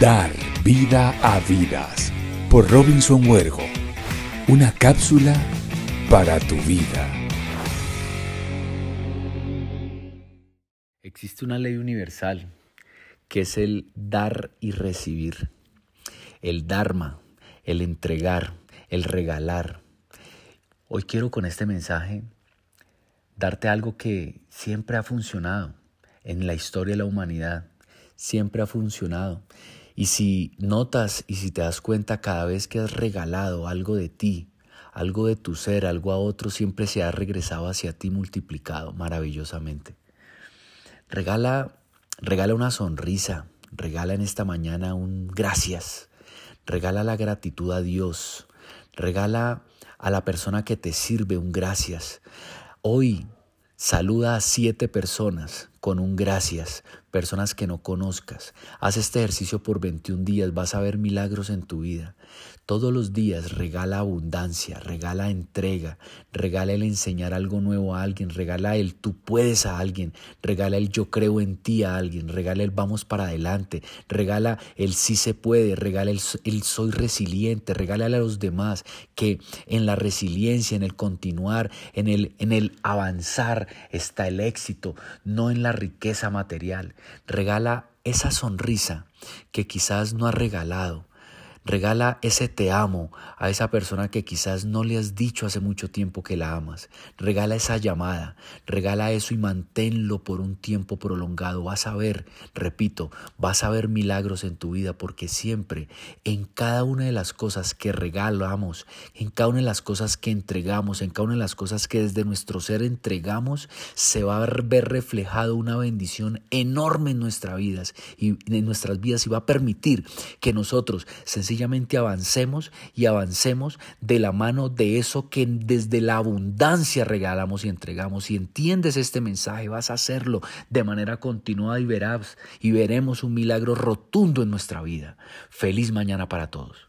Dar vida a vidas por Robinson Huergo. Una cápsula para tu vida. Existe una ley universal que es el dar y recibir. El dharma, el entregar, el regalar. Hoy quiero con este mensaje darte algo que siempre ha funcionado en la historia de la humanidad. Siempre ha funcionado y si notas y si te das cuenta cada vez que has regalado algo de ti, algo de tu ser, algo a otro, siempre se ha regresado hacia ti multiplicado maravillosamente. Regala, regala una sonrisa, regala en esta mañana un gracias, regala la gratitud a Dios, regala a la persona que te sirve un gracias. Hoy saluda a siete personas con un gracias, personas que no conozcas. Haz este ejercicio por 21 días, vas a ver milagros en tu vida. Todos los días regala abundancia, regala entrega, regala el enseñar algo nuevo a alguien, regala el tú puedes a alguien, regala el yo creo en ti a alguien, regala el vamos para adelante, regala el sí se puede, regala el, soy resiliente, regala a los demás que en la resiliencia, en el continuar, en el, en el avanzar está el éxito, no en la riqueza material. Regala esa sonrisa que quizás no ha regalado, Regala ese te amo a esa persona que quizás no le has dicho hace mucho tiempo que la amas. Regala esa llamada, regala eso y manténlo por un tiempo prolongado. Vas a ver, repito, vas a ver milagros en tu vida porque siempre en cada una de las cosas que regalamos, en cada una de las cosas que entregamos, en cada una de las cosas que desde nuestro ser entregamos, se va a ver reflejado una bendición enorme en nuestras vidas y en nuestras vidas y va a permitir que nosotros sencillamente avancemos y avancemos de la mano de eso que desde la abundancia regalamos y entregamos. Si entiendes este mensaje, vas a hacerlo de manera continuada y verás y veremos un milagro rotundo en nuestra vida. Feliz mañana para todos.